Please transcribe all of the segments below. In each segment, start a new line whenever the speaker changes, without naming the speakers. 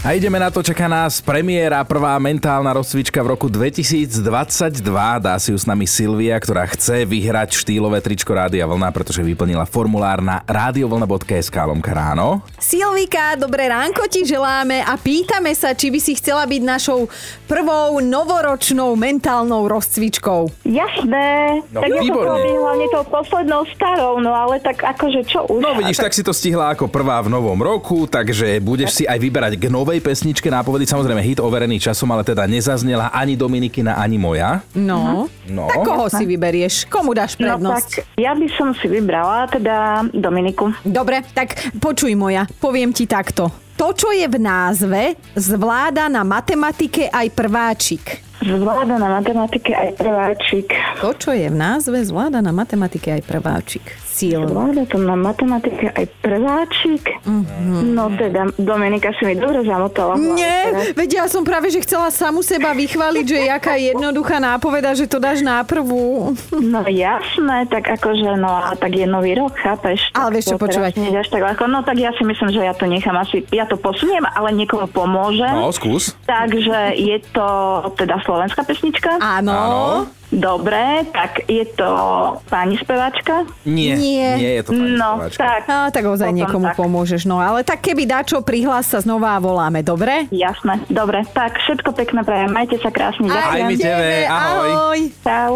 A ideme na to, čaká nás premiéra, prvá mentálna rozcvička v roku 2022. Dá si ju s nami Silvia, ktorá chce vyhrať štýlové tričko Rádia Vlna, pretože vyplnila formulár na radiovlna.sk lomka ráno.
Silvika, dobré ránko ti želáme a pýtame sa, či by si chcela byť našou prvou novoročnou mentálnou rozcvičkou.
Jasné.
No,
tak ja
výborne.
to byť hlavne tou poslednou starou, no ale tak akože čo už.
No vidíš, tak si to stihla ako prvá v novom roku, takže budeš si aj vyberať k novej pesničke nápovedy, samozrejme hit overený časom, ale teda nezaznela ani Dominikina, ani moja.
No,
No.
tak koho si vyberieš? Komu dáš
No
prednosť?
tak ja by som si vybrala teda Dominiku.
Dobre, tak počuj moja, poviem ti takto. To, čo je v názve, zvláda na matematike aj prváčik.
Zvláda na matematike aj prváčik.
To, čo je v názve, zvláda na matematike aj prváčik. Sil.
Zvláda to na matematike aj prváčik. No teda, Dominika si mi dobre zamotala.
Nie, veď ja som práve, že chcela samu seba vychváliť, že jaká jednoduchá nápoveda, že to dáš na prvú.
No jasné, tak akože, no a tak je nový rok, chápeš?
Ale vieš čo,
až tak ľahko. No tak ja si myslím, že ja to nechám asi, ja to posuniem, ale niekomu pomôžem.
No, skús.
Takže je to teda slovenská pesnička.
Áno.
Áno.
Dobre, tak je to pani speváčka.
Nie,
Nie.
nie je to pani
No,
speváčka.
tak.
A, tak ozaj niekomu
tak.
pomôžeš. No ale tak keby dačo, prihlás sa znova a voláme, dobre?
Jasné, dobre. Tak, všetko pekné prajem. Majte sa krásne.
Aj
Ďakujem.
my tebe, ahoj.
ahoj.
Čau.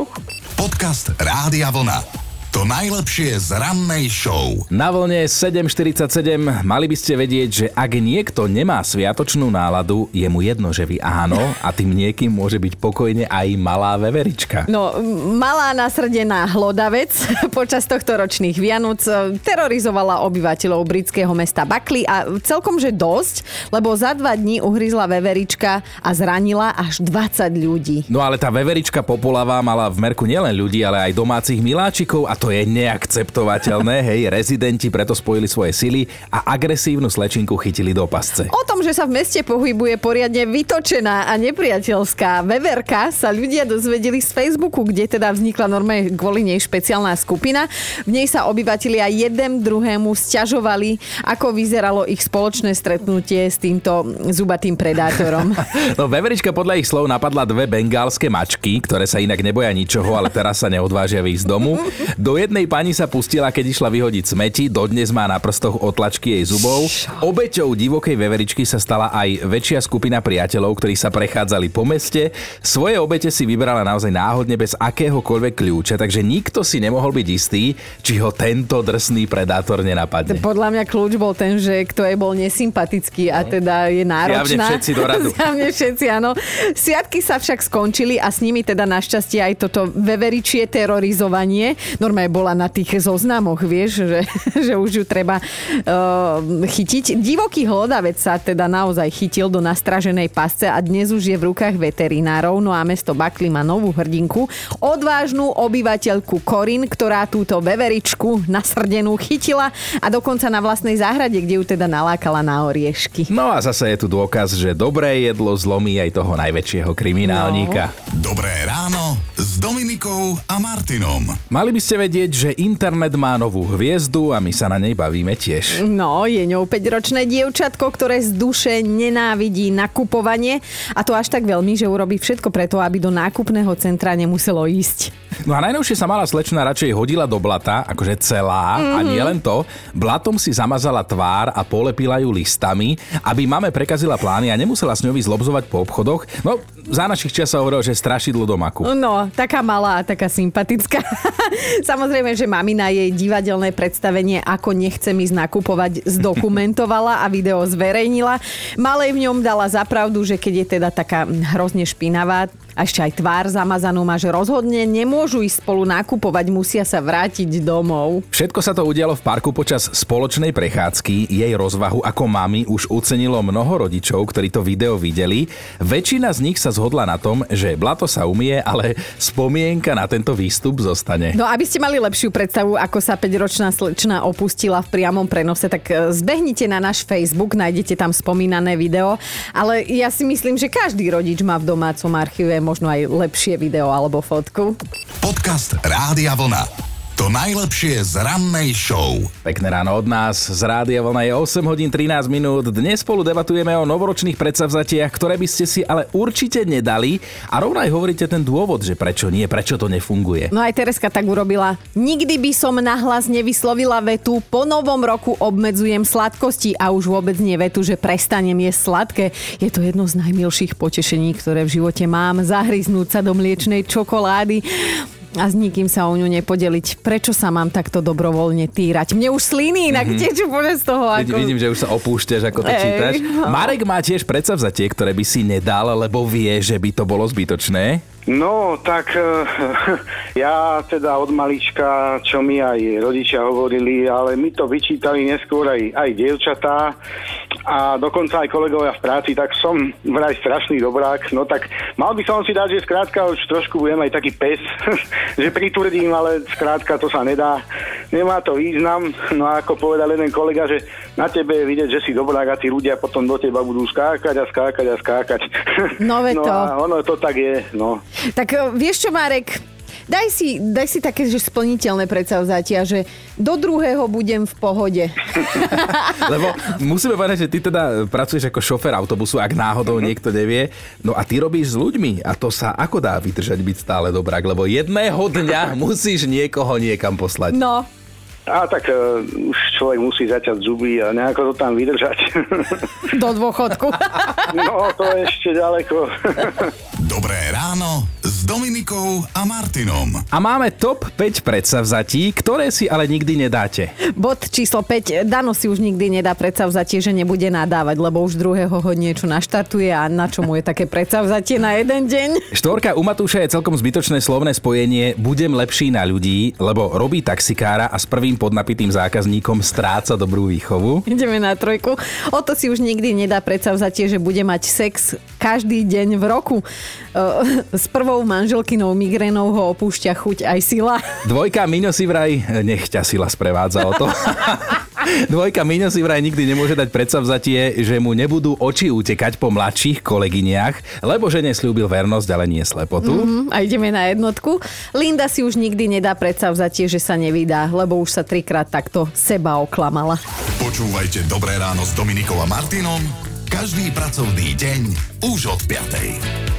Podcast Rádia Vlna. To najlepšie z rannej show.
Na vlne 7.47 mali by ste vedieť, že ak niekto nemá sviatočnú náladu, je mu jedno, že vy áno a tým niekým môže byť pokojne aj malá veverička.
No, malá nasrdená hlodavec počas tohto ročných Vianoc e, terorizovala obyvateľov britského mesta Buckley a celkom že dosť, lebo za dva dní uhryzla veverička a zranila až 20 ľudí.
No ale tá veverička populava mala v merku nielen ľudí, ale aj domácich miláčikov a to je neakceptovateľné. Hej, rezidenti preto spojili svoje sily a agresívnu slečinku chytili do pasce.
O tom, že sa v meste pohybuje poriadne vytočená a nepriateľská veverka, sa ľudia dozvedeli z Facebooku, kde teda vznikla normálne kvôli nej špeciálna skupina. V nej sa obyvatelia jeden druhému sťažovali, ako vyzeralo ich spoločné stretnutie s týmto zubatým predátorom.
No veverička podľa ich slov napadla dve bengálske mačky, ktoré sa inak neboja ničoho, ale teraz sa neodvážia výjsť z domu. Do jednej pani sa pustila, keď išla vyhodiť smeti, dodnes má na prstoch otlačky jej zubov. Obeťou divokej veveričky sa stala aj väčšia skupina priateľov, ktorí sa prechádzali po meste. Svoje obete si vybrala naozaj náhodne bez akéhokoľvek kľúča, takže nikto si nemohol byť istý, či ho tento drsný predátor nenapadne.
Podľa mňa kľúč bol ten, že kto je bol nesympatický a teda je náročná.
Zjavne všetci do radu.
Zjavne všetci, áno. Sviatky sa však skončili a s nimi teda našťastie aj toto veveričie terorizovanie. Normálne bola na tých zoznamoch, vieš, že, že už ju treba uh, chytiť. Divoký hlodavec sa teda naozaj chytil do nastraženej pasce a dnes už je v rukách veterinárov. No a mesto Bakli má novú hrdinku, odvážnu obyvateľku Korin, ktorá túto veveričku nasrdenú chytila a dokonca na vlastnej záhrade, kde ju teda nalákala na oriešky.
No a zase je tu dôkaz, že dobré jedlo zlomí aj toho najväčšieho kriminálníka.
Dobré ráno s Dominikou a Martinom.
Mali by ste vedieť, že internet má novú hviezdu a my sa na nej bavíme tiež.
No, je ňou 5-ročné dievčatko, ktoré z duše nenávidí nakupovanie a to až tak veľmi, že urobí všetko preto, aby do nákupného centra nemuselo ísť.
No a najnovšie sa malá slečna radšej hodila do blata, akože celá, mm-hmm. a nie len to, blatom si zamazala tvár a polepila ju listami, aby mame prekazila plány a nemusela s ňou ísť lobzovať po obchodoch. No, za našich čas sa hovorilo, že strašidlo do maku.
No, taká malá a taká sympatická. Samozrejme, že mamina jej divadelné predstavenie Ako nechcem ísť nakupovať zdokumentovala a video zverejnila. Malej v ňom dala zapravdu, že keď je teda taká hrozne špinavá, a ešte aj tvár zamazanú má, že rozhodne nemôžu ísť spolu nakupovať, musia sa vrátiť domov.
Všetko sa to udialo v parku počas spoločnej prechádzky. Jej rozvahu ako mami už ucenilo mnoho rodičov, ktorí to video videli. Väčšina z nich sa zhodla na tom, že blato sa umie, ale spomienka na tento výstup zostane.
No aby ste mali lepšiu predstavu, ako sa 5-ročná slečna opustila v priamom prenose, tak e, zbehnite na náš Facebook, nájdete tam spomínané video. Ale ja si myslím, že každý rodič má v domácom archíve možno aj lepšie video alebo fotku.
Podcast Rádia Vlna. To najlepšie z rannej show.
Pekné ráno od nás. Z Rádia Vlna je 8 hodín 13 minút. Dnes spolu debatujeme o novoročných predsavzatiach, ktoré by ste si ale určite nedali. A rovno aj hovoríte ten dôvod, že prečo nie, prečo to nefunguje.
No aj Tereska tak urobila. Nikdy by som nahlas nevyslovila vetu, po novom roku obmedzujem sladkosti a už vôbec nie vetu, že prestanem jesť sladké. Je to jedno z najmilších potešení, ktoré v živote mám. Zahryznúť sa do mliečnej čokolády a s nikým sa o ňu nepodeliť. Prečo sa mám takto dobrovoľne týrať? Mne už sliny inak mm-hmm. tečú z toho.
Ako... Vidím, že už sa opúšťaš, ako to Ej, čítaš. No. Marek má tiež predsavzatie, ktoré by si nedal, lebo vie, že by to bolo zbytočné.
No, tak ja teda od malička, čo mi aj rodičia hovorili, ale mi to vyčítali neskôr aj, aj dievčatá, a dokonca aj kolegovia v práci, tak som vraj strašný dobrák, no tak mal by som si dať, že skrátka už trošku budem aj taký pes, že pritvrdím, ale skrátka to sa nedá, nemá to význam, no a ako povedal jeden kolega, že na tebe je vidieť, že si dobrák a tí ľudia potom do teba budú skákať a skákať a skákať.
No, no
to. a ono to tak je, no.
Tak eh, vieš čo, Marek, Daj si, daj si také, že splniteľné predsavzatia, že do druhého budem v pohode.
Lebo musíme povedať, že ty teda pracuješ ako šofer autobusu, ak náhodou mm-hmm. niekto nevie. No a ty robíš s ľuďmi a to sa ako dá vydržať byť stále dobrák, lebo jedného dňa musíš niekoho niekam poslať.
No,
a tak uh, už človek musí zaťať zuby a nejako to tam vydržať.
Do dôchodku.
no, to je ešte ďaleko.
Dobré ráno s Dominikou a Martinom.
A máme top 5 predsavzatí, ktoré si ale nikdy nedáte.
Bod číslo 5. Dano si už nikdy nedá predsavzatie, že nebude nadávať, lebo už druhého ho niečo naštartuje a na čo mu je také predsavzatie na jeden deň.
Štvorka u Matúša je celkom zbytočné slovné spojenie budem lepší na ľudí, lebo robí taxikára a s prvým podnapitým zákazníkom stráca dobrú výchovu.
Ideme na trojku. O to si už nikdy nedá predsavzatie, že bude mať sex každý deň v roku. S prvou manželkynou migrénou ho opúšťa chuť aj sila.
Dvojka Miňo si vraj, nech ťa sila sprevádza o to. Dvojka Miňo si vraj nikdy nemôže dať predsavzatie, že mu nebudú oči utekať po mladších kolegyniach, lebo že neslúbil vernosť, ale nie slepotu.
Mm-hmm, a ideme na jednotku. Linda si už nikdy nedá predsavzatie, že sa nevydá, lebo už sa trikrát takto seba oklamala.
Počúvajte Dobré ráno s Dominikom a Martinom každý pracovný deň už od 5.